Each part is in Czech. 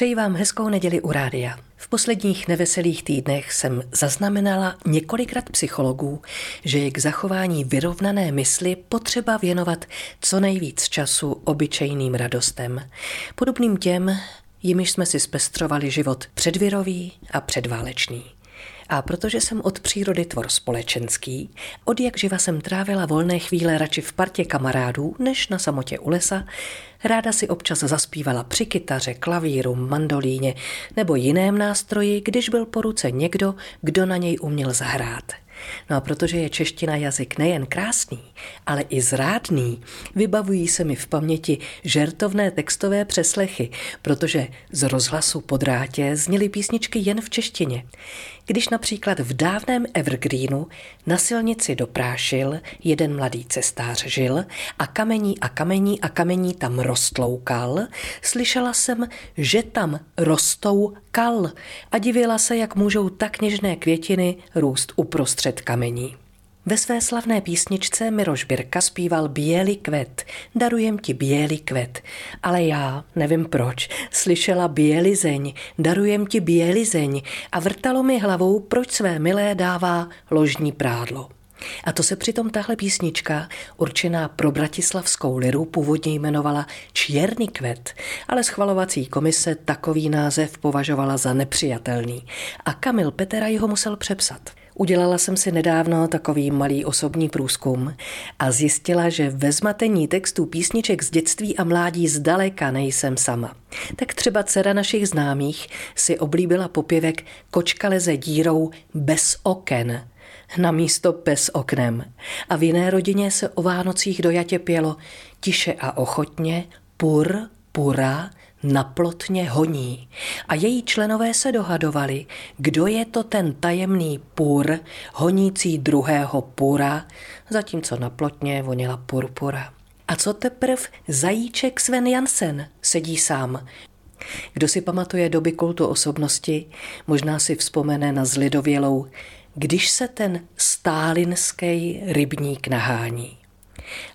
Přeji vám hezkou neděli u rádia. V posledních neveselých týdnech jsem zaznamenala několikrát psychologů, že je k zachování vyrovnané mysli potřeba věnovat co nejvíc času obyčejným radostem, podobným těm, jimiž jsme si zpestrovali život předvirový a předválečný. A protože jsem od přírody tvor společenský, od jak živa jsem trávila volné chvíle radši v partě kamarádů, než na samotě u lesa, ráda si občas zaspívala při kytaře, klavíru, mandolíně nebo jiném nástroji, když byl po ruce někdo, kdo na něj uměl zahrát. No a protože je čeština jazyk nejen krásný, ale i zrádný, vybavují se mi v paměti žertovné textové přeslechy, protože z rozhlasu po drátě zněly písničky jen v češtině. Když například v dávném Evergreenu na silnici doprášil, jeden mladý cestář žil a kamení a kamení a kamení tam rostloukal, slyšela jsem, že tam rostou kal a divila se, jak můžou tak něžné květiny růst uprostřed kamení. Ve své slavné písničce Miroš Birka zpíval Bělý kvet, darujem ti bělý kvet. Ale já, nevím proč, slyšela Bělý zeň, darujem ti bělý zeň a vrtalo mi hlavou, proč své milé dává ložní prádlo. A to se přitom tahle písnička, určená pro bratislavskou liru, původně jmenovala Čierný kvet, ale schvalovací komise takový název považovala za nepřijatelný a Kamil Petera ho musel přepsat. Udělala jsem si nedávno takový malý osobní průzkum a zjistila, že ve zmatení textů písniček z dětství a mládí zdaleka nejsem sama. Tak třeba dcera našich známých si oblíbila popěvek Kočka leze dírou bez oken na místo bez oknem. A v jiné rodině se o Vánocích dojatě pělo tiše a ochotně, pur, pura, naplotně honí. A její členové se dohadovali, kdo je to ten tajemný pur, honící druhého pura, zatímco naplotně voněla purpura. A co teprv zajíček Sven Jansen sedí sám. Kdo si pamatuje doby kultu osobnosti, možná si vzpomene na zlidovělou, když se ten stálinský rybník nahání.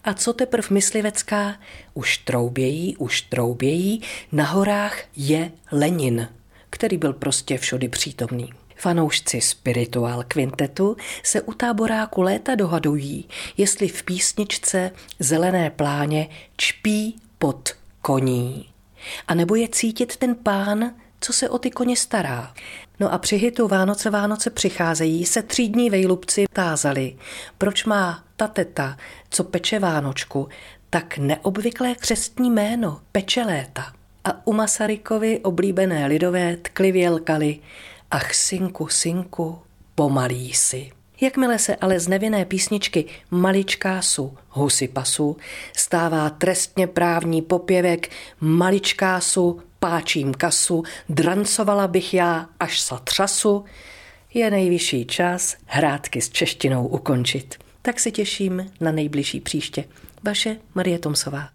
A co teprv myslivecká? Už troubějí, už troubějí, na horách je Lenin, který byl prostě všudy přítomný. Fanoušci spirituál kvintetu se u táboráku léta dohadují, jestli v písničce Zelené pláně čpí pod koní. A nebo je cítit ten pán, co se o ty koně stará. No a při hitu Vánoce Vánoce přicházejí se třídní vejlubci tázali, proč má ta teta, co peče Vánočku, tak neobvyklé křestní jméno Pečeléta. A u Masarykovi oblíbené lidové tklivě lkali Ach, synku, synku, pomalý si. Jakmile se ale z nevinné písničky Maličkásu, husy pasu, stává trestně právní popěvek Maličkásu, páčím kasu, drancovala bych já až sa třasu, je nejvyšší čas hrátky s češtinou ukončit. Tak se těším na nejbližší příště. Vaše Marie Tomsová.